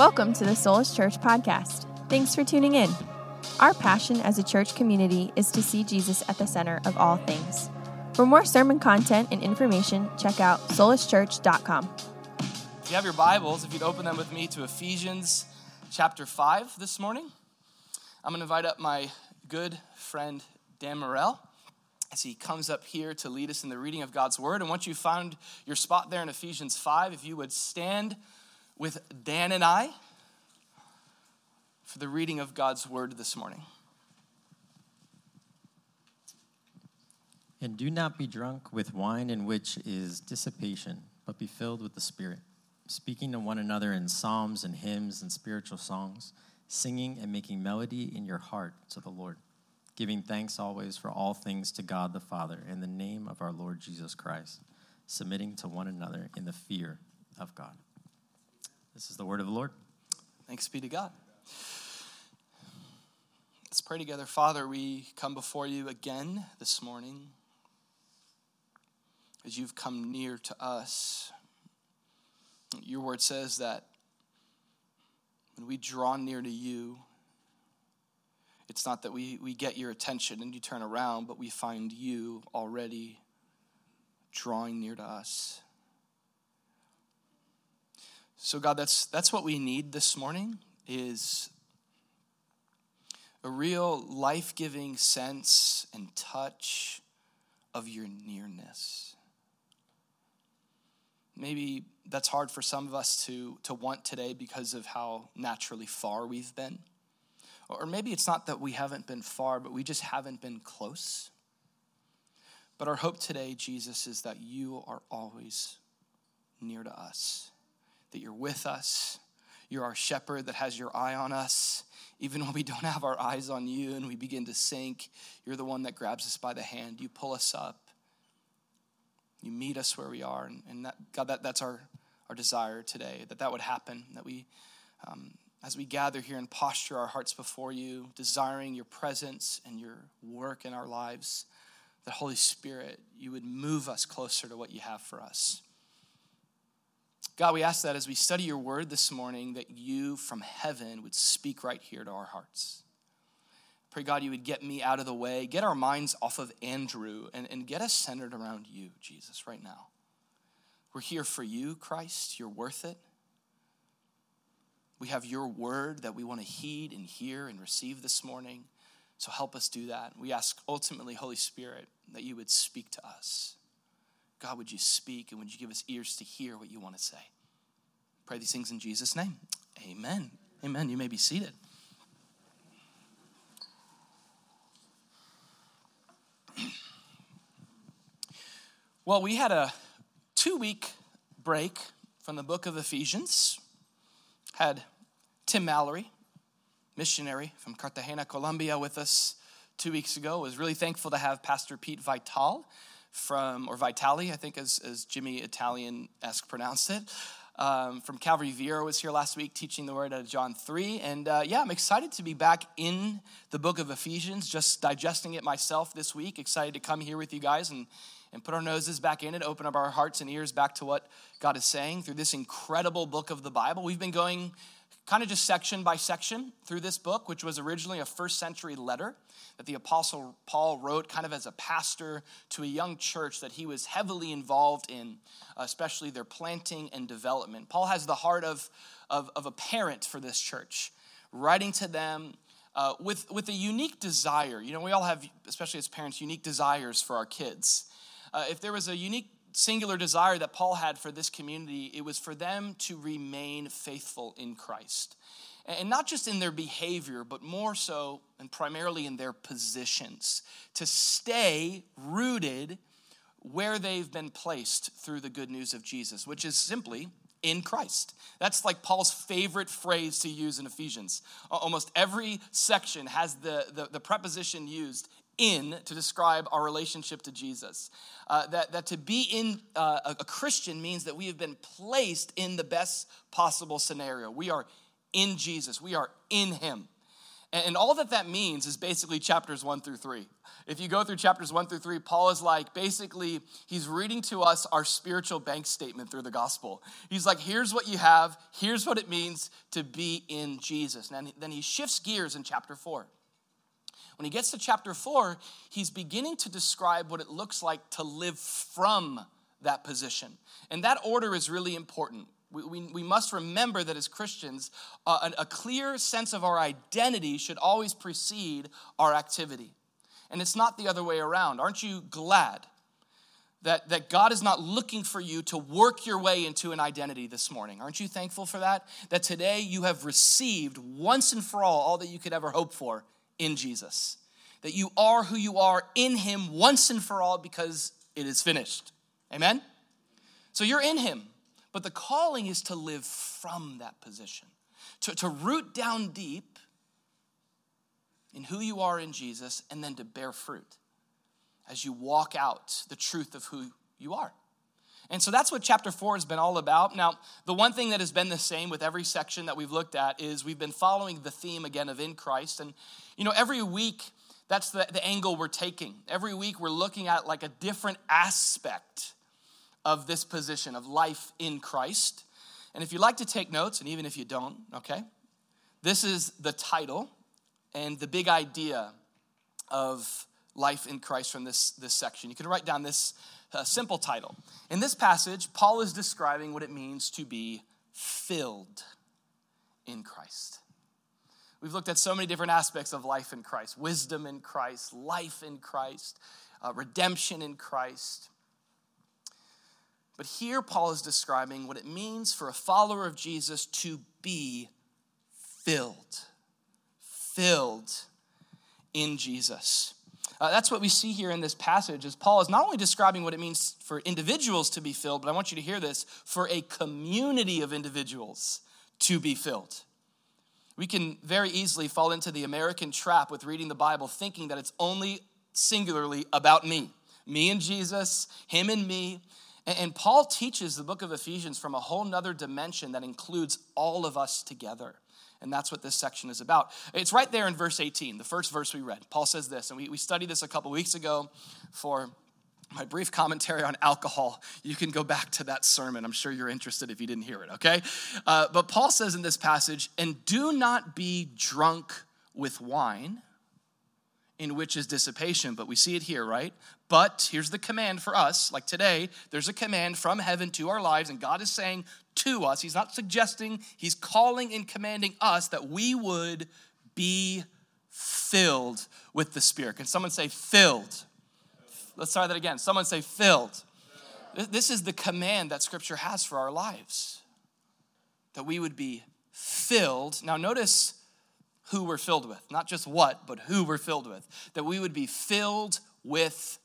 Welcome to the Soulish Church podcast. Thanks for tuning in. Our passion as a church community is to see Jesus at the center of all things. For more sermon content and information, check out soulischurch.com. If you have your Bibles, if you'd open them with me to Ephesians chapter 5 this morning, I'm going to invite up my good friend Dan Morell as he comes up here to lead us in the reading of God's Word. And once you found your spot there in Ephesians 5, if you would stand with Dan and I for the reading of God's word this morning. And do not be drunk with wine in which is dissipation, but be filled with the Spirit, speaking to one another in psalms and hymns and spiritual songs, singing and making melody in your heart to the Lord, giving thanks always for all things to God the Father in the name of our Lord Jesus Christ, submitting to one another in the fear of God. This is the word of the Lord. Thanks be to God. Let's pray together. Father, we come before you again this morning as you've come near to us. Your word says that when we draw near to you, it's not that we, we get your attention and you turn around, but we find you already drawing near to us. So God, that's that's what we need this morning is a real life-giving sense and touch of your nearness. Maybe that's hard for some of us to, to want today because of how naturally far we've been. Or maybe it's not that we haven't been far, but we just haven't been close. But our hope today, Jesus, is that you are always near to us that you're with us. You're our shepherd that has your eye on us. Even when we don't have our eyes on you and we begin to sink, you're the one that grabs us by the hand. You pull us up. You meet us where we are. And, and that, God, that, that's our, our desire today, that that would happen, that we, um, as we gather here and posture our hearts before you, desiring your presence and your work in our lives, that Holy Spirit, you would move us closer to what you have for us. God, we ask that as we study your word this morning, that you from heaven would speak right here to our hearts. Pray, God, you would get me out of the way, get our minds off of Andrew, and, and get us centered around you, Jesus, right now. We're here for you, Christ. You're worth it. We have your word that we want to heed and hear and receive this morning. So help us do that. We ask ultimately, Holy Spirit, that you would speak to us. God, would you speak and would you give us ears to hear what you want to say? Pray these things in Jesus' name. Amen. Amen. You may be seated. Well, we had a two week break from the book of Ephesians. Had Tim Mallory, missionary from Cartagena, Colombia, with us two weeks ago. Was really thankful to have Pastor Pete Vital from, or Vitali, I think as, as Jimmy Italian-esque pronounced it. Um, from Calvary Vieira was here last week teaching the word out of John 3. And uh, yeah, I'm excited to be back in the book of Ephesians, just digesting it myself this week. Excited to come here with you guys and, and put our noses back in it, open up our hearts and ears back to what God is saying through this incredible book of the Bible. We've been going kind of just section by section through this book, which was originally a first century letter that the Apostle Paul wrote kind of as a pastor to a young church that he was heavily involved in, especially their planting and development. Paul has the heart of, of, of a parent for this church, writing to them. Uh, with, with a unique desire. You know, we all have, especially as parents, unique desires for our kids. Uh, if there was a unique singular desire that Paul had for this community, it was for them to remain faithful in Christ. And not just in their behavior, but more so and primarily in their positions, to stay rooted where they've been placed through the good news of Jesus, which is simply in Christ. That's like Paul's favorite phrase to use in Ephesians. Almost every section has the, the, the preposition used in to describe our relationship to Jesus. Uh, that, that to be in uh, a Christian means that we have been placed in the best possible scenario. We are in Jesus, we are in Him. And all that that means is basically chapters one through three. If you go through chapters one through three, Paul is like basically, he's reading to us our spiritual bank statement through the gospel. He's like, here's what you have, here's what it means to be in Jesus. And then he shifts gears in chapter four. When he gets to chapter four, he's beginning to describe what it looks like to live from that position. And that order is really important. We, we, we must remember that as Christians, uh, a, a clear sense of our identity should always precede our activity. And it's not the other way around. Aren't you glad that, that God is not looking for you to work your way into an identity this morning? Aren't you thankful for that? That today you have received once and for all all that you could ever hope for in Jesus. That you are who you are in Him once and for all because it is finished. Amen? So you're in Him. But the calling is to live from that position, to, to root down deep in who you are in Jesus, and then to bear fruit as you walk out the truth of who you are. And so that's what chapter four has been all about. Now, the one thing that has been the same with every section that we've looked at is we've been following the theme again of in Christ. And, you know, every week, that's the, the angle we're taking. Every week, we're looking at like a different aspect of this position of life in Christ. And if you like to take notes, and even if you don't, okay, this is the title and the big idea of life in Christ from this, this section. You can write down this uh, simple title. In this passage, Paul is describing what it means to be filled in Christ. We've looked at so many different aspects of life in Christ wisdom in Christ, life in Christ, uh, redemption in Christ. But here, Paul is describing what it means for a follower of Jesus to be filled. Filled in Jesus. Uh, that's what we see here in this passage is paul is not only describing what it means for individuals to be filled but i want you to hear this for a community of individuals to be filled we can very easily fall into the american trap with reading the bible thinking that it's only singularly about me me and jesus him and me and Paul teaches the book of Ephesians from a whole nother dimension that includes all of us together. And that's what this section is about. It's right there in verse 18, the first verse we read. Paul says this, and we, we studied this a couple weeks ago for my brief commentary on alcohol. You can go back to that sermon. I'm sure you're interested if you didn't hear it, okay? Uh, but Paul says in this passage, and do not be drunk with wine in which is dissipation, but we see it here, right? But here's the command for us. Like today, there's a command from heaven to our lives, and God is saying to us, He's not suggesting, He's calling and commanding us that we would be filled with the Spirit. Can someone say filled? Let's try that again. Someone say filled. This is the command that Scripture has for our lives that we would be filled. Now, notice who we're filled with. Not just what, but who we're filled with. That we would be filled with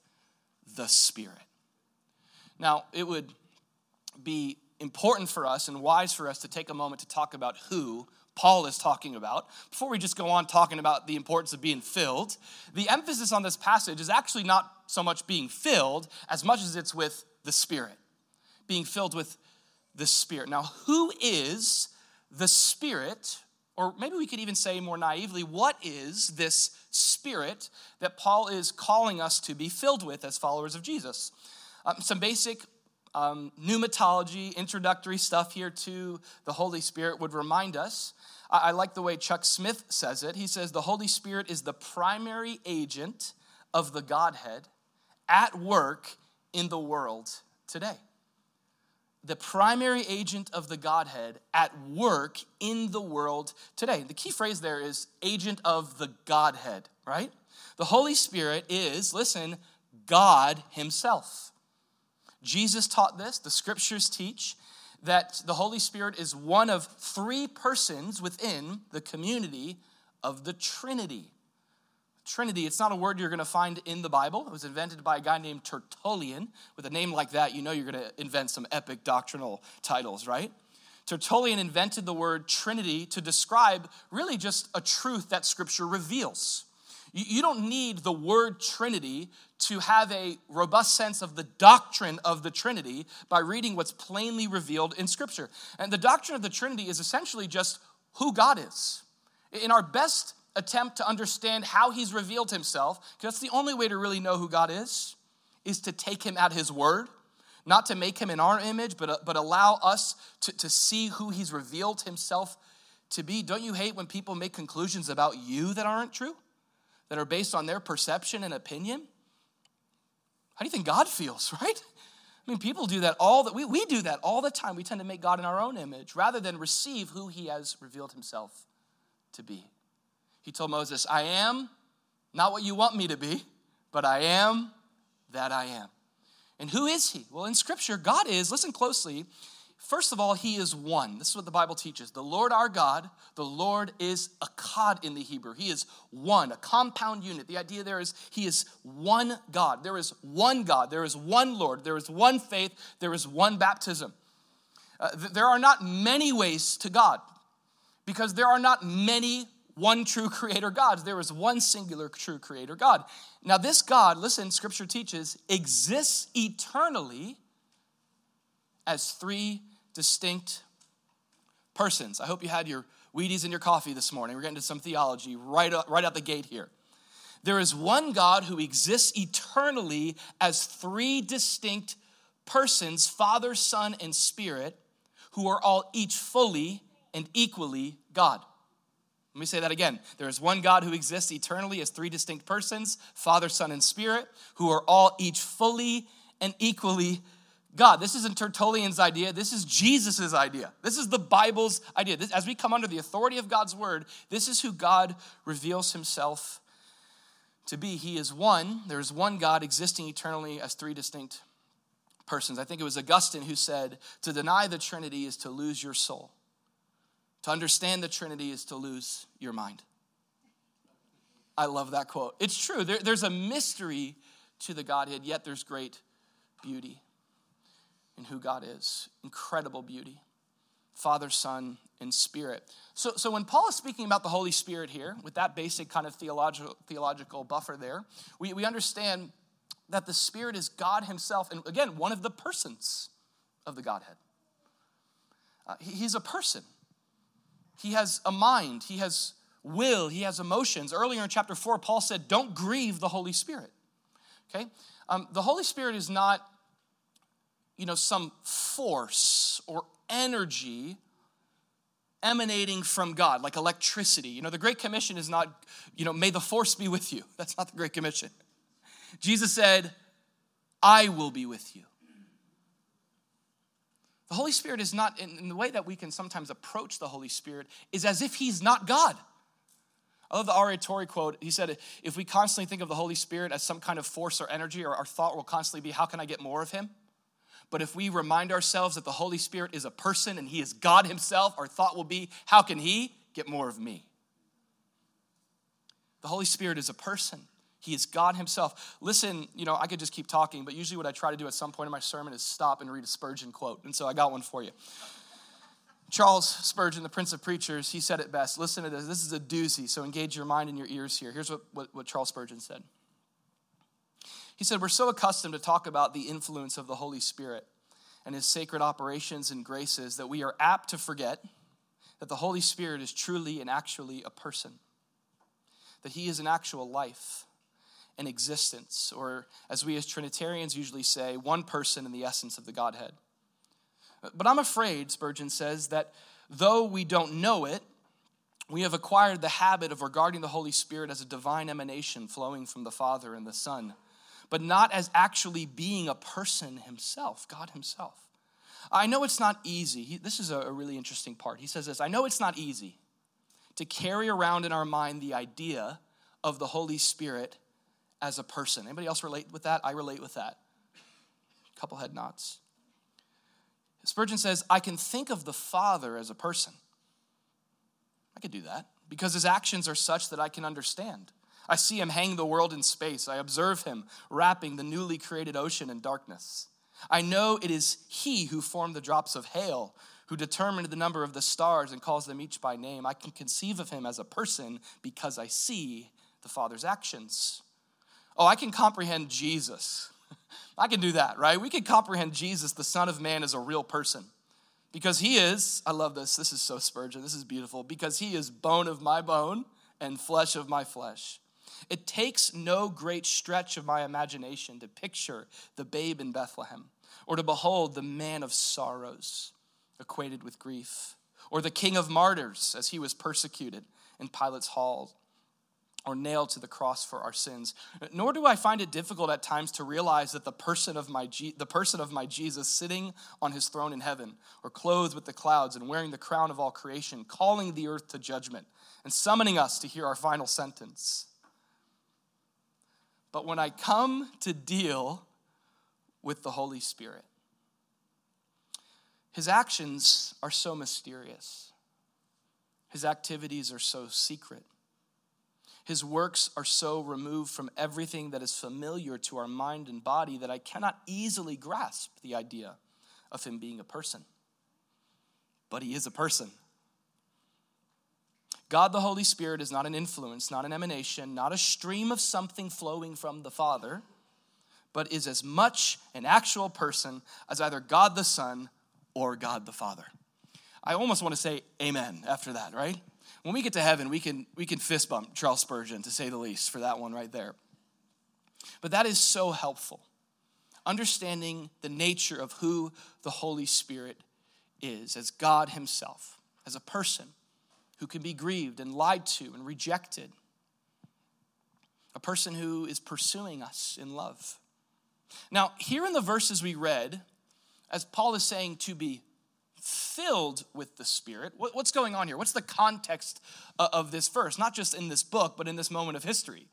the Spirit. Now, it would be important for us and wise for us to take a moment to talk about who Paul is talking about. Before we just go on talking about the importance of being filled, the emphasis on this passage is actually not so much being filled as much as it's with the Spirit. Being filled with the Spirit. Now, who is the Spirit or maybe we could even say more naively, what is this spirit that Paul is calling us to be filled with as followers of Jesus? Um, some basic um, pneumatology, introductory stuff here to the Holy Spirit would remind us. I, I like the way Chuck Smith says it. He says, The Holy Spirit is the primary agent of the Godhead at work in the world today the primary agent of the Godhead at work in the world today. The key phrase there is agent of the Godhead, right? The Holy Spirit is, listen, God Himself. Jesus taught this, the scriptures teach that the Holy Spirit is one of three persons within the community of the Trinity. Trinity, it's not a word you're going to find in the Bible. It was invented by a guy named Tertullian. With a name like that, you know you're going to invent some epic doctrinal titles, right? Tertullian invented the word Trinity to describe really just a truth that Scripture reveals. You don't need the word Trinity to have a robust sense of the doctrine of the Trinity by reading what's plainly revealed in Scripture. And the doctrine of the Trinity is essentially just who God is. In our best attempt to understand how he's revealed himself, because that's the only way to really know who God is, is to take him at his word, not to make him in our image, but, uh, but allow us to, to see who he's revealed himself to be. Don't you hate when people make conclusions about you that aren't true, that are based on their perception and opinion? How do you think God feels, right? I mean, people do that all that we, we do that all the time. We tend to make God in our own image rather than receive who he has revealed himself to be. He told Moses, I am not what you want me to be, but I am that I am. And who is he? Well, in scripture, God is, listen closely, First of all, he is one. This is what the Bible teaches. The Lord our God, the Lord is echad in the Hebrew. He is one, a compound unit. The idea there is he is one God. There is one God. There is one Lord. There is one faith. There is one baptism. Uh, th- there are not many ways to God because there are not many one true creator gods. There is one singular true creator God. Now, this God, listen, scripture teaches, exists eternally as three distinct persons. I hope you had your Wheaties in your coffee this morning. We're getting to some theology right, right out the gate here. There is one God who exists eternally as three distinct persons Father, Son, and Spirit, who are all each fully and equally God. Let me say that again. There is one God who exists eternally as three distinct persons Father, Son, and Spirit, who are all each fully and equally God. This isn't Tertullian's idea. This is Jesus' idea. This is the Bible's idea. This, as we come under the authority of God's word, this is who God reveals himself to be. He is one. There is one God existing eternally as three distinct persons. I think it was Augustine who said, To deny the Trinity is to lose your soul, to understand the Trinity is to lose your mind. I love that quote. It's true. There, there's a mystery to the Godhead, yet there's great beauty in who God is. Incredible beauty. Father, Son, and Spirit. So, so when Paul is speaking about the Holy Spirit here, with that basic kind of theological, theological buffer there, we, we understand that the Spirit is God Himself, and again, one of the persons of the Godhead. Uh, he, he's a person. He has a mind, he has will, he has emotions. Earlier in chapter 4, Paul said, Don't grieve the Holy Spirit. Okay? Um, the Holy Spirit is not you know, some force or energy emanating from God, like electricity. You know, the Great Commission is not, you know, may the force be with you. That's not the Great Commission. Jesus said, I will be with you. The Holy Spirit is not, in the way that we can sometimes approach the Holy Spirit, is as if He's not God. I love the R.A. Torrey quote. He said, If we constantly think of the Holy Spirit as some kind of force or energy, or our thought will constantly be, How can I get more of Him? But if we remind ourselves that the Holy Spirit is a person and He is God Himself, our thought will be, how can He get more of me? The Holy Spirit is a person. He is God Himself. Listen, you know, I could just keep talking, but usually what I try to do at some point in my sermon is stop and read a Spurgeon quote. And so I got one for you. Charles Spurgeon, the Prince of Preachers, he said it best. Listen to this. This is a doozy, so engage your mind and your ears here. Here's what, what, what Charles Spurgeon said he said, We're so accustomed to talk about the influence of the Holy Spirit and his sacred operations and graces that we are apt to forget that the Holy Spirit is truly and actually a person, that he is an actual life and existence, or as we as Trinitarians usually say, one person in the essence of the Godhead. But I'm afraid, Spurgeon says, that though we don't know it, we have acquired the habit of regarding the Holy Spirit as a divine emanation flowing from the Father and the Son but not as actually being a person himself, God himself. I know it's not easy. He, this is a, a really interesting part. He says this I know it's not easy to carry around in our mind the idea of the Holy Spirit as a person. Anybody else relate with that? I relate with that. A couple head nods. Spurgeon says, I can think of the Father as a person. I could do that because his actions are such that I can understand. I see him hang the world in space. I observe him wrapping the newly created ocean in darkness. I know it is he who formed the drops of hail, who determined the number of the stars and calls them each by name. I can conceive of him as a person because I see the Father's actions. Oh, I can comprehend Jesus. I can do that, right? We can comprehend Jesus, the Son of Man, as a real person. Because he is, I love this, this is so Spurgeon, this is beautiful, because he is bone of my bone and flesh of my flesh. It takes no great stretch of my imagination to picture the babe in Bethlehem, or to behold the man of sorrows, acquainted with grief, or the king of martyrs as he was persecuted in Pilate's hall or nailed to the cross for our sins. Nor do I find it difficult at times to realize that the person of my, the person of my Jesus sitting on his throne in heaven, or clothed with the clouds and wearing the crown of all creation, calling the earth to judgment and summoning us to hear our final sentence. But when I come to deal with the Holy Spirit, his actions are so mysterious. His activities are so secret. His works are so removed from everything that is familiar to our mind and body that I cannot easily grasp the idea of him being a person. But he is a person. God the Holy Spirit is not an influence, not an emanation, not a stream of something flowing from the Father, but is as much an actual person as either God the Son or God the Father. I almost want to say amen after that, right? When we get to heaven, we can, we can fist bump Charles Spurgeon, to say the least, for that one right there. But that is so helpful. Understanding the nature of who the Holy Spirit is as God Himself, as a person who can be grieved and lied to and rejected, a person who is pursuing us in love. Now, here in the verses we read, as Paul is saying to be filled with the Spirit. What's going on here? What's the context of this verse? Not just in this book, but in this moment of history.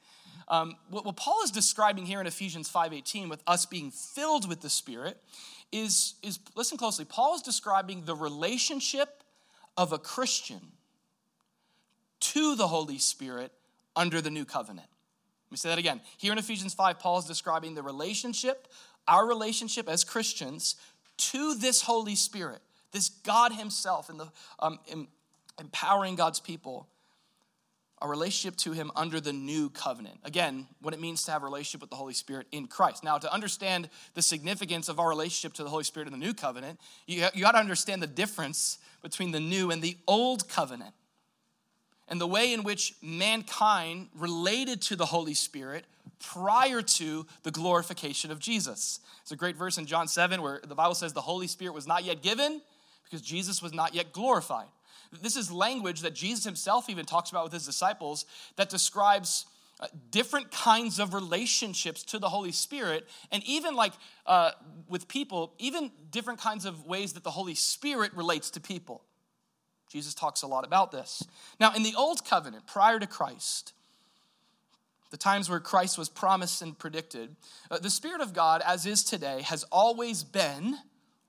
Um, what, what, Paul is describing here in Ephesians 5:18 with us being filled with the Spirit is, is listen closely. Paul is describing the relationship of a Christian to the Holy Spirit under the new covenant. Let me say that again. Here in Ephesians 5, Paul is describing the relationship, our relationship as Christians, to this Holy Spirit this God Himself and the um, empowering God's people, a relationship to Him under the new covenant. Again, what it means to have a relationship with the Holy Spirit in Christ. Now, to understand the significance of our relationship to the Holy Spirit in the new covenant, you, you got to understand the difference between the new and the old covenant and the way in which mankind related to the Holy Spirit prior to the glorification of Jesus. It's a great verse in John 7 where the Bible says the Holy Spirit was not yet given because Jesus was not yet glorified. This is language that Jesus himself even talks about with his disciples that describes uh, different kinds of relationships to the Holy Spirit, and even like uh, with people, even different kinds of ways that the Holy Spirit relates to people. Jesus talks a lot about this. Now, in the Old Covenant, prior to Christ, the times where Christ was promised and predicted, uh, the Spirit of God, as is today, has always been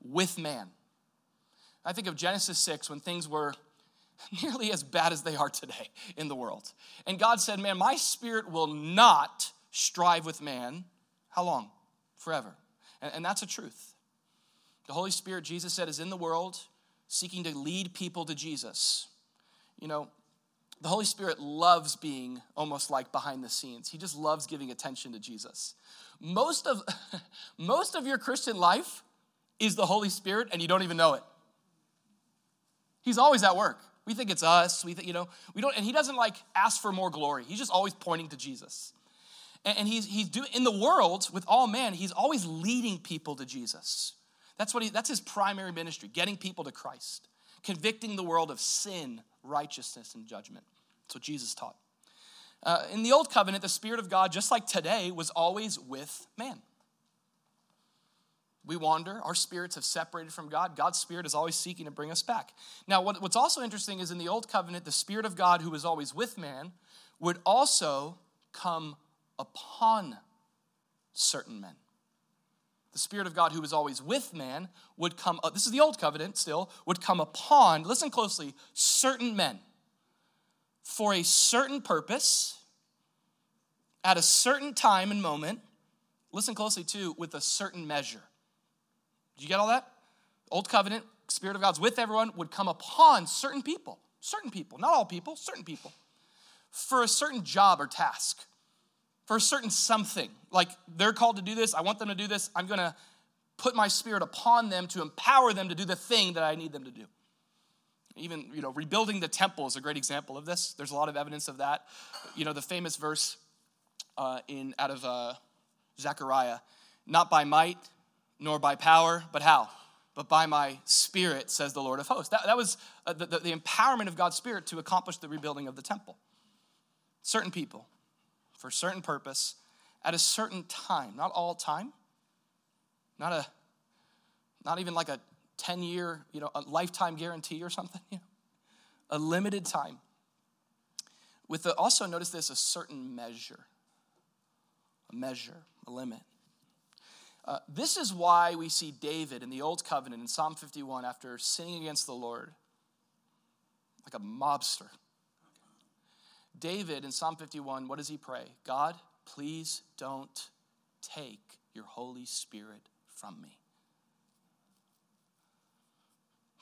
with man. I think of Genesis 6 when things were nearly as bad as they are today in the world. And God said, Man, my spirit will not strive with man. How long? Forever. And, and that's a truth. The Holy Spirit, Jesus said, is in the world seeking to lead people to Jesus. You know, the Holy Spirit loves being almost like behind the scenes. He just loves giving attention to Jesus. Most of, most of your Christian life is the Holy Spirit, and you don't even know it. He's always at work. We think it's us. We think, you know, we don't, and he doesn't like ask for more glory. He's just always pointing to Jesus. And, and he's, he's doing, in the world with all men, he's always leading people to Jesus. That's what he, that's his primary ministry, getting people to Christ, convicting the world of sin, righteousness, and judgment. That's what Jesus taught. Uh, in the old covenant, the Spirit of God, just like today, was always with man. We wander. Our spirits have separated from God. God's spirit is always seeking to bring us back. Now, what, what's also interesting is in the Old Covenant, the Spirit of God, who was always with man, would also come upon certain men. The Spirit of God, who was always with man, would come, uh, this is the Old Covenant still, would come upon, listen closely, certain men for a certain purpose, at a certain time and moment, listen closely too, with a certain measure. Did you get all that? Old covenant, Spirit of God's with everyone, would come upon certain people, certain people, not all people, certain people, for a certain job or task, for a certain something. Like they're called to do this, I want them to do this, I'm gonna put my spirit upon them to empower them to do the thing that I need them to do. Even, you know, rebuilding the temple is a great example of this. There's a lot of evidence of that. You know, the famous verse uh, in out of uh, Zechariah, not by might nor by power, but how? But by my spirit, says the Lord of hosts. That, that was uh, the, the, the empowerment of God's spirit to accomplish the rebuilding of the temple. Certain people, for a certain purpose, at a certain time, not all time, not a not even like a 10 year, you know, a lifetime guarantee or something, you know, a limited time. With the, also notice this, a certain measure, a measure, a limit. Uh, this is why we see David in the Old Covenant in Psalm 51 after sinning against the Lord, like a mobster. David in Psalm 51, what does he pray? God, please don't take your Holy Spirit from me.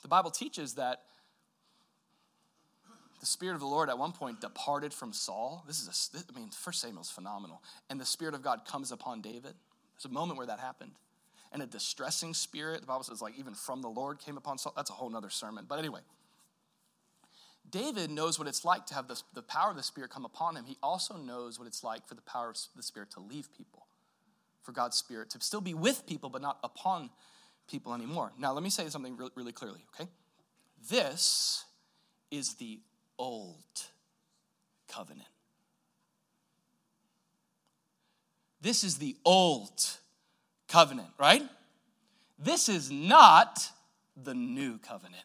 The Bible teaches that the Spirit of the Lord at one point departed from Saul. This is, a, I mean, First Samuel is phenomenal. And the Spirit of God comes upon David. There's a moment where that happened. And a distressing spirit, the Bible says, like even from the Lord came upon Saul. That's a whole other sermon. But anyway, David knows what it's like to have the, the power of the Spirit come upon him. He also knows what it's like for the power of the Spirit to leave people, for God's Spirit to still be with people, but not upon people anymore. Now, let me say something really, really clearly, okay? This is the old covenant. This is the old covenant, right? This is not the new covenant.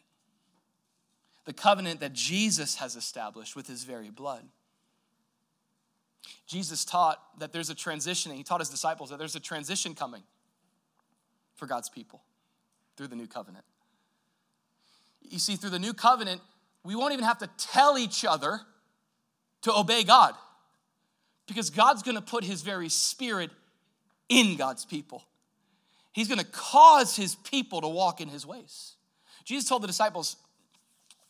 The covenant that Jesus has established with his very blood. Jesus taught that there's a transition, he taught his disciples that there's a transition coming for God's people through the new covenant. You see, through the new covenant, we won't even have to tell each other to obey God because God's going to put his very spirit in God's people. He's going to cause his people to walk in his ways. Jesus told the disciples,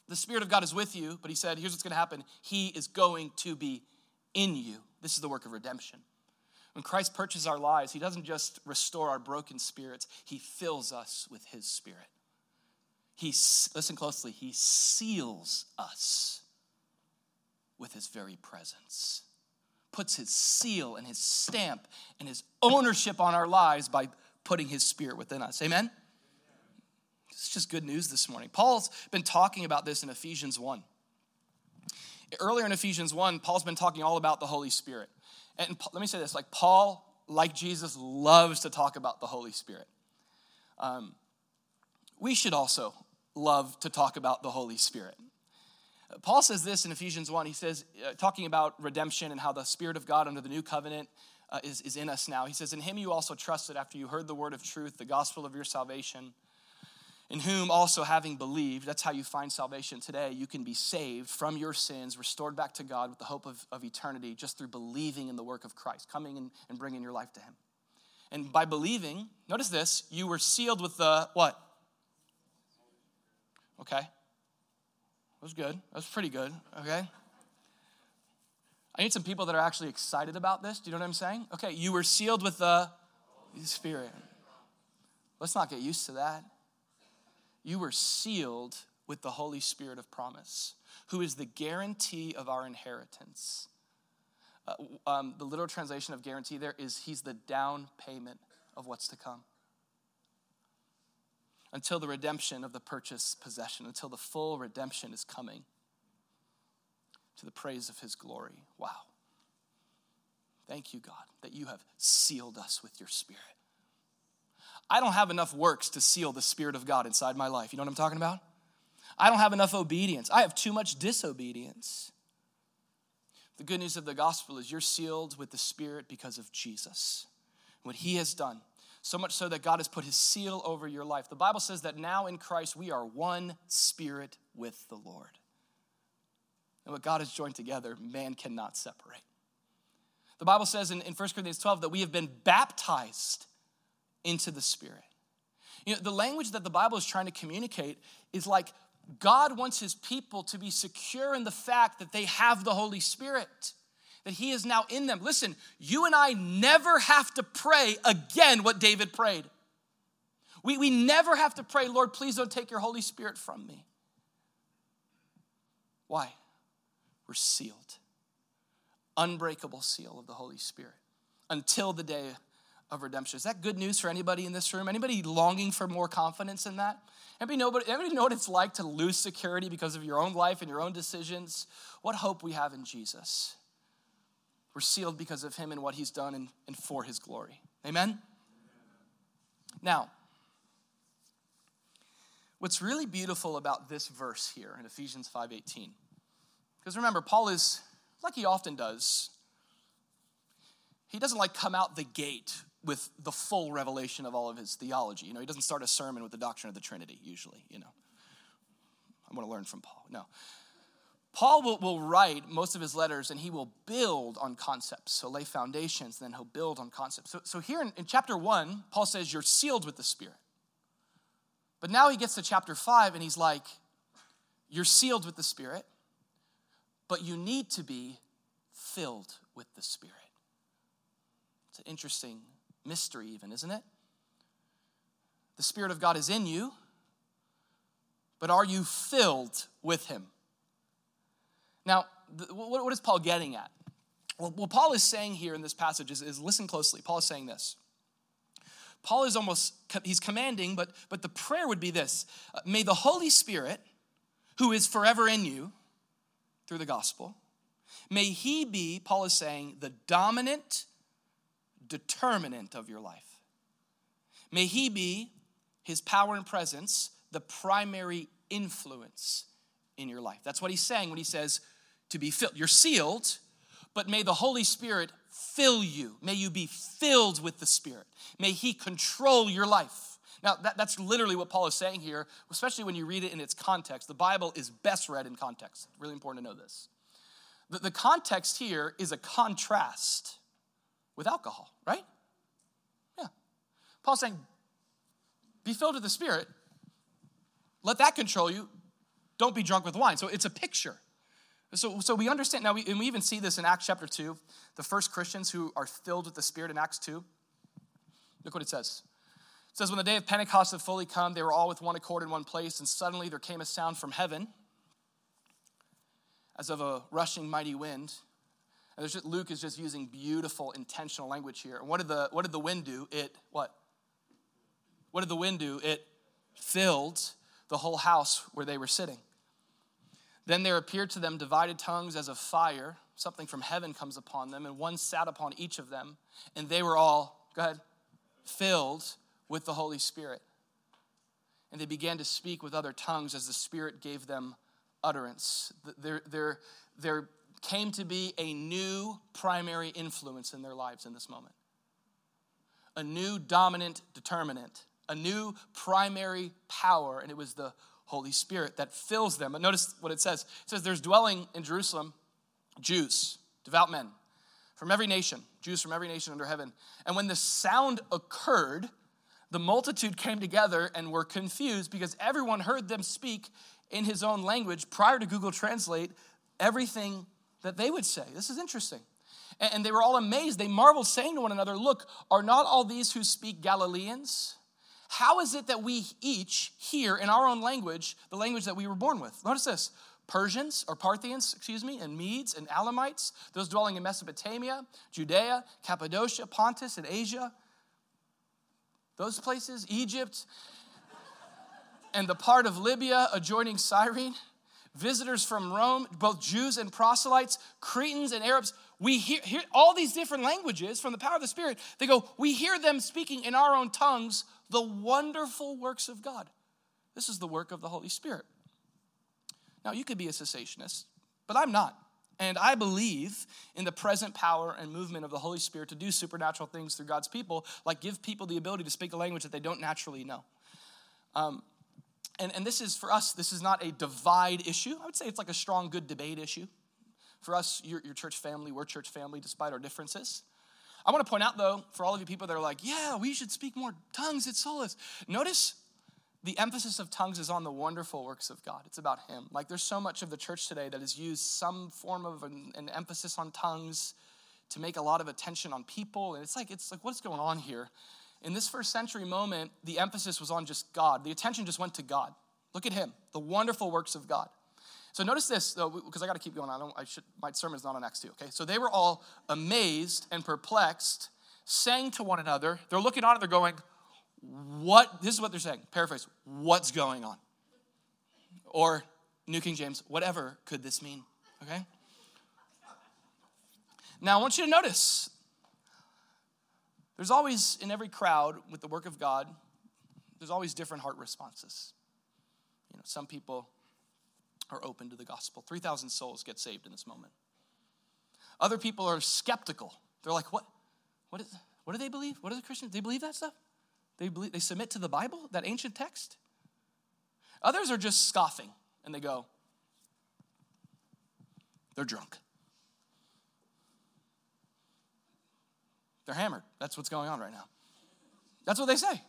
The Spirit of God is with you, but he said, Here's what's going to happen He is going to be in you. This is the work of redemption. When Christ purchases our lives, He doesn't just restore our broken spirits, He fills us with His Spirit. He, listen closely, He seals us with His very presence, puts His seal and His stamp and His ownership on our lives by putting His Spirit within us. Amen? It's just good news this morning. Paul's been talking about this in Ephesians 1. Earlier in Ephesians 1, Paul's been talking all about the Holy Spirit. And let me say this like Paul, like Jesus, loves to talk about the Holy Spirit. Um, we should also love to talk about the Holy Spirit. Paul says this in Ephesians 1. He says, uh, talking about redemption and how the Spirit of God under the new covenant uh, is, is in us now. He says, In him you also trusted after you heard the word of truth, the gospel of your salvation in whom also having believed, that's how you find salvation today, you can be saved from your sins, restored back to God with the hope of, of eternity just through believing in the work of Christ, coming and, and bringing your life to Him. And by believing, notice this, you were sealed with the what? Okay. Was good. That was pretty good. Okay. I need some people that are actually excited about this. Do you know what I'm saying? Okay, you were sealed with the Spirit. Let's not get used to that you were sealed with the Holy Spirit of promise, who is the guarantee of our inheritance. Uh, um, the literal translation of guarantee there is He's the down payment of what's to come. Until the redemption of the purchased possession, until the full redemption is coming to the praise of His glory. Wow. Thank you, God, that you have sealed us with your Spirit. I don't have enough works to seal the Spirit of God inside my life. You know what I'm talking about? I don't have enough obedience. I have too much disobedience. The good news of the gospel is you're sealed with the Spirit because of Jesus, what He has done. So much so that God has put His seal over your life. The Bible says that now in Christ we are one spirit with the Lord. And what God has joined together, man cannot separate. The Bible says in, in 1 Corinthians 12 that we have been baptized into the Spirit. You know, the language that the Bible is trying to communicate is like God wants his people to be secure in the fact that they have the Holy Spirit, that he is now in them. Listen, you and I never have to pray again what David prayed. We, we never have to pray, Lord, please don't take your Holy Spirit from me. Why? We're sealed. Unbreakable seal of the Holy Spirit until the day of redemption. Is that good news for anybody in this room? Anybody longing for more confidence in that? Anybody know, anybody know what it's like to lose security because of your own life and your own decisions? What hope we have in Jesus. We're sealed because of him and what he's done and, and for his glory. Amen? Now, what's really beautiful about this verse here in Ephesians 5:18, because remember, Paul is, like he often does, he doesn't like come out the gate with the full revelation of all of his theology. You know, he doesn't start a sermon with the doctrine of the Trinity, usually, you know. I want to learn from Paul. No. Paul will, will write most of his letters and he will build on concepts. So lay foundations, then he'll build on concepts. So, so here in, in chapter one, Paul says, You're sealed with the Spirit. But now he gets to chapter five and he's like, You're sealed with the Spirit, but you need to be filled with the Spirit. It's an interesting mystery, even, isn't it? The Spirit of God is in you, but are you filled with Him? Now, what is Paul getting at? Well, what Paul is saying here in this passage is, is listen closely. Paul is saying this. Paul is almost, he's commanding, but, but the prayer would be this uh, May the Holy Spirit, who is forever in you through the gospel, may he be, Paul is saying, the dominant determinant of your life. May he be, his power and presence, the primary influence in your life. That's what he's saying when he says to be filled. You're sealed, but may the Holy Spirit fill you. May you be filled with the Spirit. May he control your life. Now, that, that's literally what Paul is saying here, especially when you read it in its context. The Bible is best read in context. Really important to know this. The, the context here is a contrast with alcohol, right? Yeah. Paul's saying, be filled with the Spirit. Let that control you. Don't be drunk with wine. So it's a picture. So, so we understand now, we, and we even see this in Acts chapter 2. The first Christians who are filled with the Spirit in Acts 2. Look what it says. It says, When the day of Pentecost had fully come, they were all with one accord in one place, and suddenly there came a sound from heaven as of a rushing mighty wind and just, Luke is just using beautiful, intentional language here. And what did the what did the wind do? It what? What did the wind do? It filled the whole house where they were sitting. Then there appeared to them divided tongues as of fire. Something from heaven comes upon them, and one sat upon each of them, and they were all, go ahead, filled with the Holy Spirit. And they began to speak with other tongues as the Spirit gave them utterance. There, their, their came to be a new primary influence in their lives in this moment. A new dominant determinant, a new primary power, and it was the Holy Spirit that fills them. But notice what it says it says, There's dwelling in Jerusalem Jews, devout men from every nation, Jews from every nation under heaven. And when the sound occurred, the multitude came together and were confused because everyone heard them speak in his own language. Prior to Google Translate, everything that they would say. This is interesting. And they were all amazed. They marveled, saying to one another, Look, are not all these who speak Galileans? How is it that we each hear in our own language the language that we were born with? Notice this Persians or Parthians, excuse me, and Medes and Elamites, those dwelling in Mesopotamia, Judea, Cappadocia, Pontus, and Asia, those places, Egypt, and the part of Libya adjoining Cyrene visitors from Rome, both Jews and proselytes, Cretans and Arabs. We hear, hear, all these different languages from the power of the Spirit. They go, we hear them speaking in our own tongues the wonderful works of God. This is the work of the Holy Spirit. Now, you could be a cessationist, but I'm not. And I believe in the present power and movement of the Holy Spirit to do supernatural things through God's people, like give people the ability to speak a language that they don't naturally know. Um, and, and this is for us, this is not a divide issue. I would say it's like a strong, good debate issue. For us, your, your church family, we're church family despite our differences. I want to point out, though, for all of you people that are like, yeah, we should speak more tongues, it's soulless. Notice the emphasis of tongues is on the wonderful works of God. It's about Him. Like there's so much of the church today that has used some form of an, an emphasis on tongues to make a lot of attention on people. And it's like, it's like, what's going on here? In this first century moment, the emphasis was on just God. The attention just went to God. Look at him, the wonderful works of God. So notice this, though, because I got to keep going. I don't. I should. My sermon's not on Acts two. Okay. So they were all amazed and perplexed, saying to one another. They're looking on and they're going, "What?" This is what they're saying. Paraphrase. What's going on? Or New King James. Whatever could this mean? Okay. Now I want you to notice. There's always in every crowd with the work of God. There's always different heart responses. You know, some people are open to the gospel. 3,000 souls get saved in this moment. Other people are skeptical. They're like, what? What, is, what do they believe? What are the Christians? They believe that stuff? They, believe, they submit to the Bible, that ancient text? Others are just scoffing and they go, they're drunk. They're hammered. That's what's going on right now. That's what they say.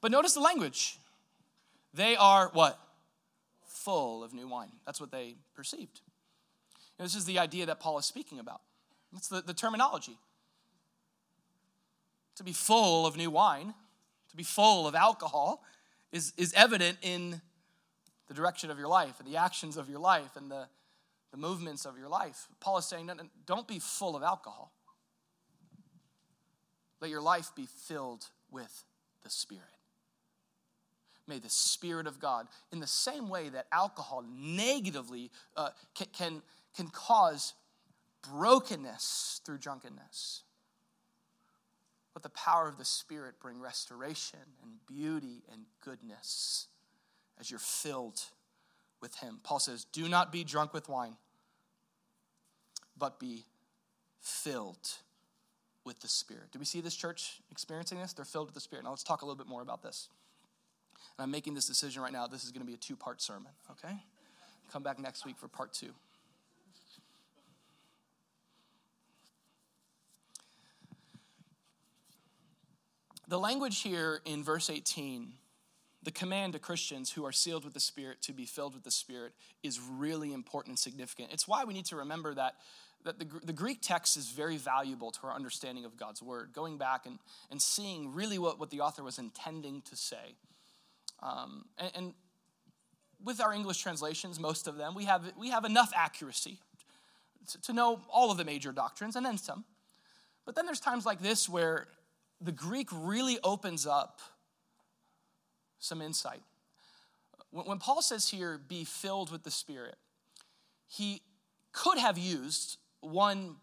But notice the language. They are what? Full of new wine. That's what they perceived. this is the idea that Paul is speaking about. That's the, the terminology. To be full of new wine, to be full of alcohol, is, is evident in the direction of your life and the actions of your life and the, the movements of your life. Paul is saying, don't be full of alcohol. Let your life be filled with the Spirit. May the Spirit of God, in the same way that alcohol negatively uh, can, can, can cause brokenness through drunkenness, let the power of the Spirit bring restoration and beauty and goodness as you're filled with Him. Paul says, Do not be drunk with wine, but be filled with the Spirit. Do we see this church experiencing this? They're filled with the Spirit. Now let's talk a little bit more about this. And I'm making this decision right now. This is going to be a two part sermon, okay? Come back next week for part two. The language here in verse 18, the command to Christians who are sealed with the Spirit to be filled with the Spirit, is really important and significant. It's why we need to remember that, that the, the Greek text is very valuable to our understanding of God's Word, going back and, and seeing really what, what the author was intending to say. Um, and, and with our English translations, most of them, we have, we have enough accuracy to, to know all of the major doctrines and then some. But then there's times like this where the Greek really opens up some insight. When Paul says here, be filled with the Spirit, he could have used one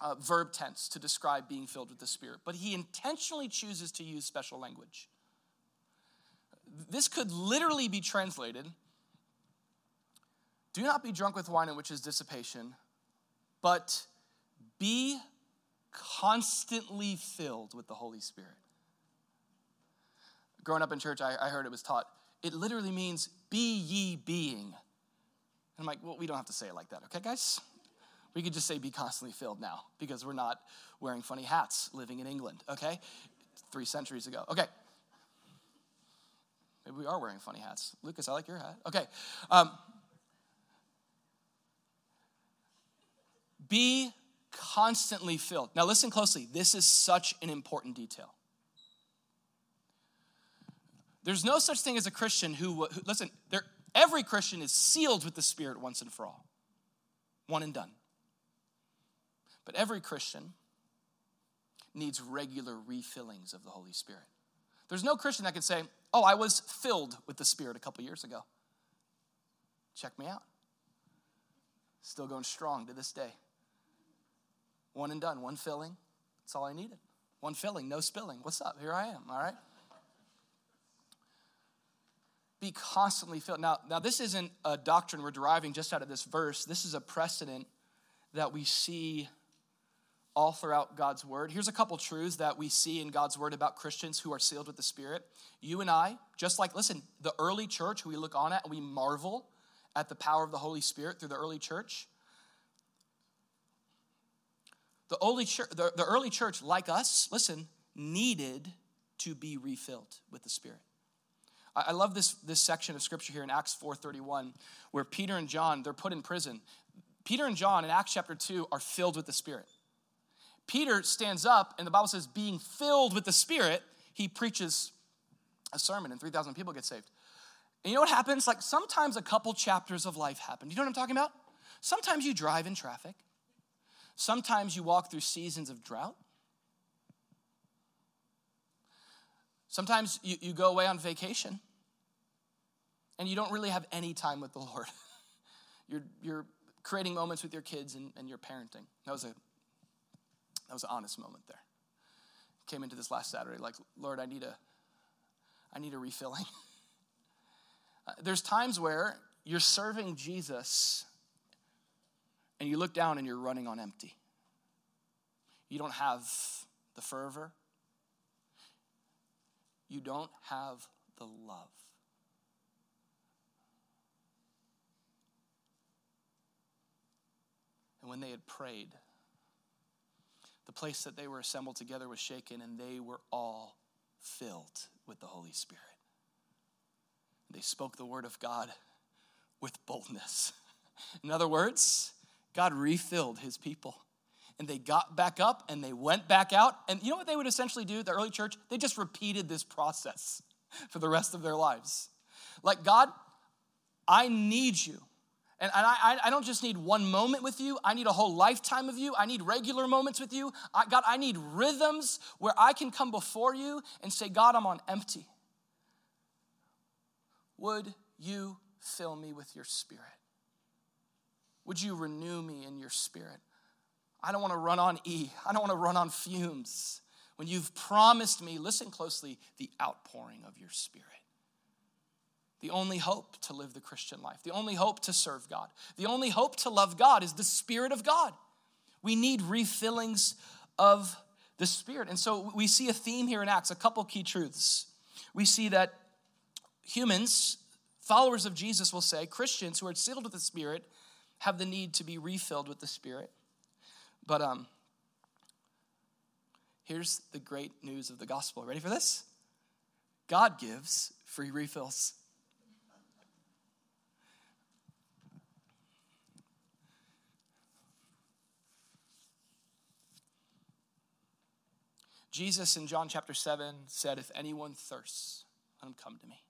uh, verb tense to describe being filled with the Spirit, but he intentionally chooses to use special language this could literally be translated do not be drunk with wine in which is dissipation, but be constantly filled with the Holy Spirit. Growing up in church, I, I heard it was taught, it literally means be ye being. And I'm like, well, we don't have to say it like that, okay, guys? We could just say be constantly filled now because we're not wearing funny hats living in England, okay? Three centuries ago. Okay. Maybe we are wearing funny hats. Lucas, I like your hat. Okay. Um, be constantly filled. Now, listen closely. This is such an important detail. There's no such thing as a Christian who, who listen, there, every Christian is sealed with the Spirit once and for all, one and done. But every Christian needs regular refillings of the Holy Spirit. There's no Christian that can say, Oh, I was filled with the Spirit a couple years ago. Check me out. Still going strong to this day. One and done, one filling. That's all I needed. One filling, no spilling. What's up? Here I am, all right? Be constantly filled. Now, now this isn't a doctrine we're deriving just out of this verse. This is a precedent that we see all throughout God's word. Here's a couple truths that we see in God's word about Christians who are sealed with the Spirit. You and I, just like, listen, the early church we look on at and we marvel at the power of the Holy Spirit through the early church. The early church, the, the early church like us, listen, needed to be refilled with the Spirit. I, I love this, this section of scripture here in Acts 4.31 where Peter and John, they're put in prison. Peter and John in Acts chapter 2 are filled with the Spirit. Peter stands up, and the Bible says, being filled with the Spirit, he preaches a sermon, and 3,000 people get saved. And you know what happens? Like sometimes a couple chapters of life happen. You know what I'm talking about? Sometimes you drive in traffic. Sometimes you walk through seasons of drought. Sometimes you, you go away on vacation and you don't really have any time with the Lord. you're, you're creating moments with your kids and, and your parenting. That was, a, that was an honest moment there. Came into this last Saturday like, Lord, I need a, I need a refilling. Uh, there's times where you're serving Jesus and you look down and you're running on empty. You don't have the fervor, you don't have the love. And when they had prayed, the place that they were assembled together was shaken, and they were all filled with the Holy Spirit. They spoke the word of God with boldness. In other words, God refilled his people. And they got back up and they went back out. And you know what they would essentially do, the early church? They just repeated this process for the rest of their lives. Like, God, I need you. And I, I don't just need one moment with you, I need a whole lifetime of you. I need regular moments with you. I, God, I need rhythms where I can come before you and say, God, I'm on empty. Would you fill me with your spirit? Would you renew me in your spirit? I don't want to run on E. I don't want to run on fumes. When you've promised me, listen closely, the outpouring of your spirit the only hope to live the Christian life, the only hope to serve God, the only hope to love God is the Spirit of God. We need refillings of the Spirit. And so we see a theme here in Acts, a couple key truths. We see that humans, followers of Jesus, will say, Christians who are sealed with the Spirit have the need to be refilled with the Spirit. But um, here's the great news of the gospel. Ready for this? God gives free refills. Jesus in John chapter 7 said, If anyone thirsts, let him come to me.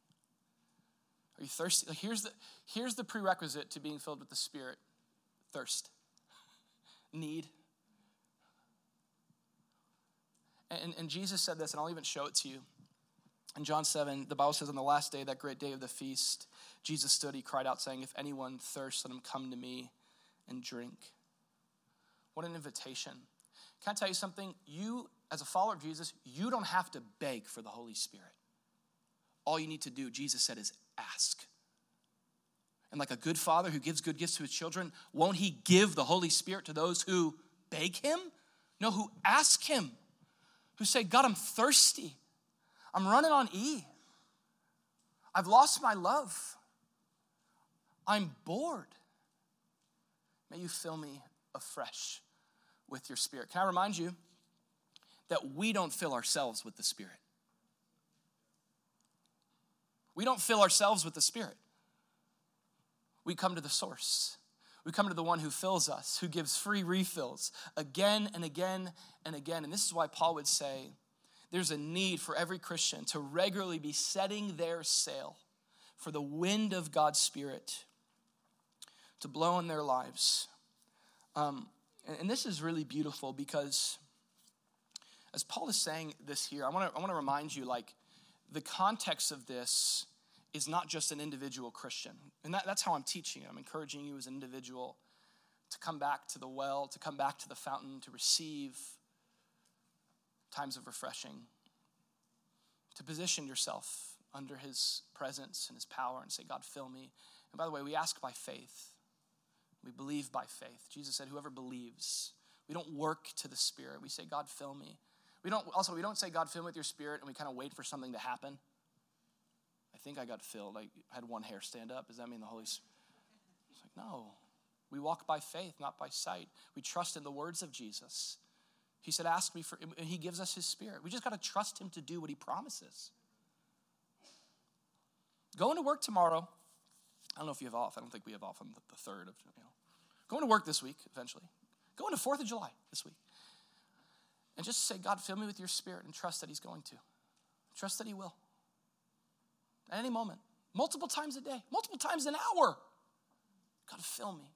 Are you thirsty? Here's, the, here's the prerequisite to being filled with the Spirit thirst, need. And, and Jesus said this, and I'll even show it to you. In John 7, the Bible says, On the last day, that great day of the feast, Jesus stood, he cried out, saying, If anyone thirsts, let him come to me and drink. What an invitation. Can I tell you something? You as a follower of Jesus, you don't have to beg for the Holy Spirit. All you need to do, Jesus said, is ask. And like a good father who gives good gifts to his children, won't he give the Holy Spirit to those who beg him? No, who ask him, who say, God, I'm thirsty. I'm running on E. I've lost my love. I'm bored. May you fill me afresh with your spirit. Can I remind you that we don't fill ourselves with the Spirit. We don't fill ourselves with the Spirit. We come to the source. We come to the one who fills us, who gives free refills again and again and again. And this is why Paul would say there's a need for every Christian to regularly be setting their sail for the wind of God's Spirit to blow in their lives. Um, and this is really beautiful because as Paul is saying this here, I want to I want to remind you like the context of this is not just an individual Christian. And that, that's how I'm teaching it. I'm encouraging you as an individual to come back to the well, to come back to the fountain, to receive times of refreshing, to position yourself under his presence and his power and say, God, fill me. And by the way, we ask by faith. We believe by faith. Jesus said, Whoever believes, we don't work to the Spirit. We say, God, fill me. We don't also we don't say God fill me with your spirit and we kind of wait for something to happen. I think I got filled. I had one hair stand up. Does that mean the Holy Spirit? It's like, no. We walk by faith, not by sight. We trust in the words of Jesus. He said, Ask me for, and He gives us His Spirit. We just got to trust Him to do what He promises. Going to work tomorrow. I don't know if you have off. I don't think we have off on the, the third of, you know. Going to work this week, eventually. Going to 4th of July this week. And just say, God, fill me with your spirit and trust that He's going to. Trust that He will. At any moment, multiple times a day, multiple times an hour. God, fill me.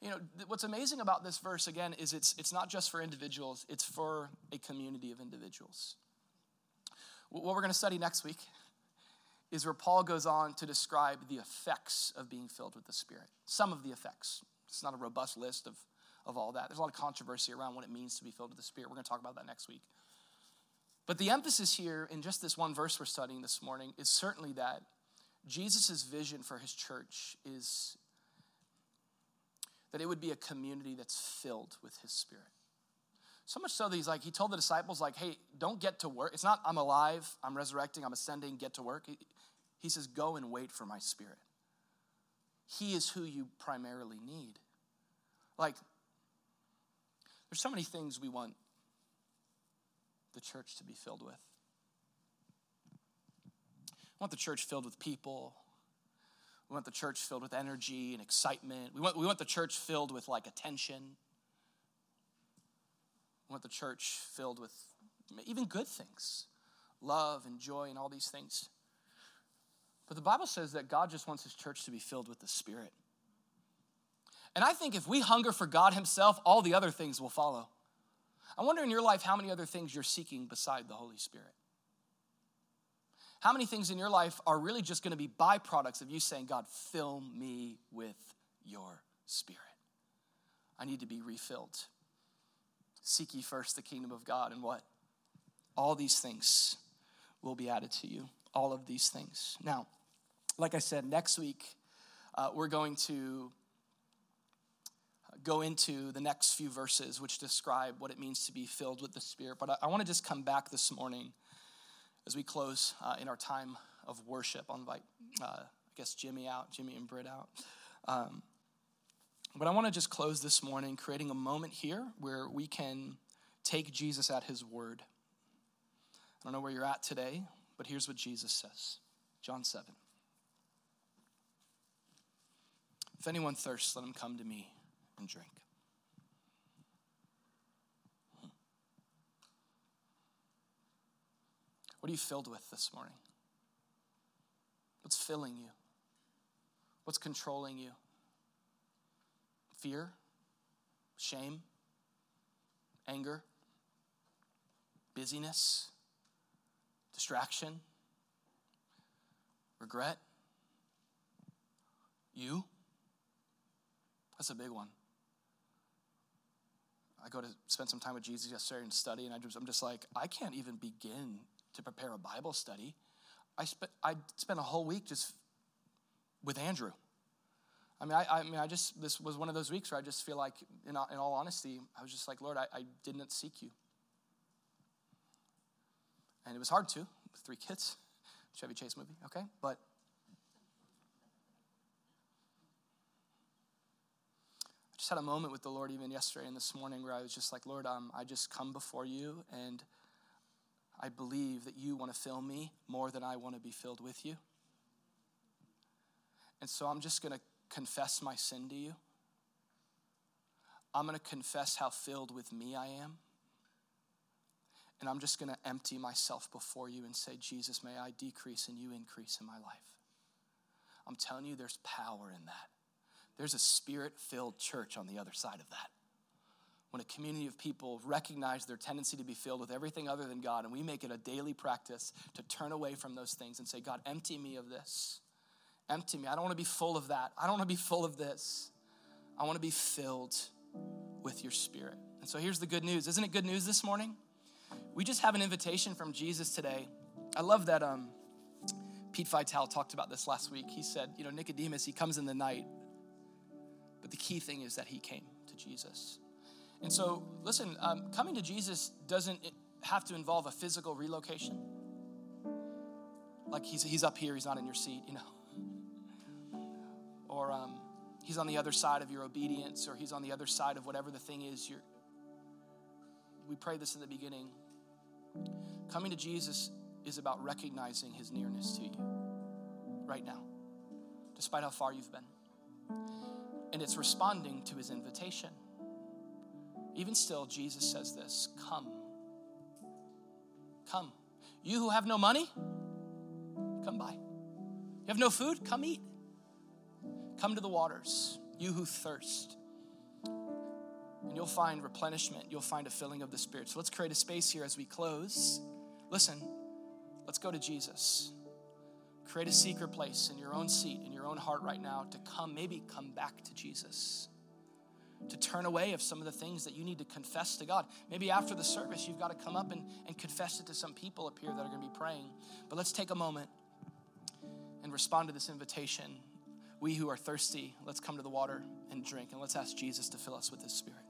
You know, what's amazing about this verse, again, is it's, it's not just for individuals, it's for a community of individuals. What we're going to study next week is where Paul goes on to describe the effects of being filled with the Spirit. Some of the effects. It's not a robust list of, of all that. There's a lot of controversy around what it means to be filled with the Spirit. We're going to talk about that next week. But the emphasis here in just this one verse we're studying this morning is certainly that Jesus' vision for his church is that it would be a community that's filled with his spirit. So much so that he's like, he told the disciples, like, hey, don't get to work. It's not I'm alive, I'm resurrecting, I'm ascending, get to work. He, he says, go and wait for my spirit. He is who you primarily need. Like, there's so many things we want the church to be filled with. We want the church filled with people. We want the church filled with energy and excitement. We want, we want the church filled with like attention. We want the church filled with even good things love and joy and all these things. But the Bible says that God just wants his church to be filled with the Spirit. And I think if we hunger for God Himself, all the other things will follow. I wonder in your life how many other things you're seeking beside the Holy Spirit. How many things in your life are really just going to be byproducts of you saying, God, fill me with your Spirit? I need to be refilled. Seek ye first the kingdom of God, and what? All these things will be added to you. All of these things. Now, like I said, next week uh, we're going to go into the next few verses, which describe what it means to be filled with the Spirit. But I, I want to just come back this morning as we close uh, in our time of worship. I'll invite, uh, I guess, Jimmy out, Jimmy and Britt out. Um, but I want to just close this morning creating a moment here where we can take Jesus at his word. I don't know where you're at today, but here's what Jesus says John 7. If anyone thirsts, let him come to me and drink. Hmm. What are you filled with this morning? What's filling you? What's controlling you? Fear? Shame? Anger? Busyness? Distraction? Regret? You? That's a big one. I go to spend some time with Jesus yesterday and study, and I just, I'm just like, I can't even begin to prepare a Bible study. I spent I spent a whole week just with Andrew. I mean, I, I mean, I just this was one of those weeks where I just feel like, in, in all honesty, I was just like, Lord, I, I didn't seek you, and it was hard to. Three kids, Chevy Chase movie, okay, but just had a moment with the Lord even yesterday and this morning where I was just like, Lord, um, I just come before you and I believe that you want to fill me more than I want to be filled with you. And so I'm just going to confess my sin to you. I'm going to confess how filled with me I am. And I'm just going to empty myself before you and say, Jesus, may I decrease and you increase in my life. I'm telling you, there's power in that. There's a spirit filled church on the other side of that. When a community of people recognize their tendency to be filled with everything other than God, and we make it a daily practice to turn away from those things and say, God, empty me of this. Empty me. I don't want to be full of that. I don't want to be full of this. I want to be filled with your spirit. And so here's the good news. Isn't it good news this morning? We just have an invitation from Jesus today. I love that um, Pete Vitale talked about this last week. He said, you know, Nicodemus, he comes in the night but the key thing is that he came to Jesus. And so, listen, um, coming to Jesus doesn't have to involve a physical relocation. Like he's, he's up here, he's not in your seat, you know. Or um, he's on the other side of your obedience, or he's on the other side of whatever the thing is. You're, we pray this in the beginning. Coming to Jesus is about recognizing his nearness to you right now, despite how far you've been and it's responding to his invitation. Even still, Jesus says this Come. Come. You who have no money, come by. You have no food? Come eat. Come to the waters, you who thirst. And you'll find replenishment. You'll find a filling of the Spirit. So let's create a space here as we close. Listen, let's go to Jesus. Create a secret place in your own seat, in your own heart right now to come, maybe come back to Jesus. To turn away of some of the things that you need to confess to God. Maybe after the service, you've got to come up and, and confess it to some people up here that are going to be praying. But let's take a moment and respond to this invitation. We who are thirsty, let's come to the water and drink, and let's ask Jesus to fill us with His Spirit.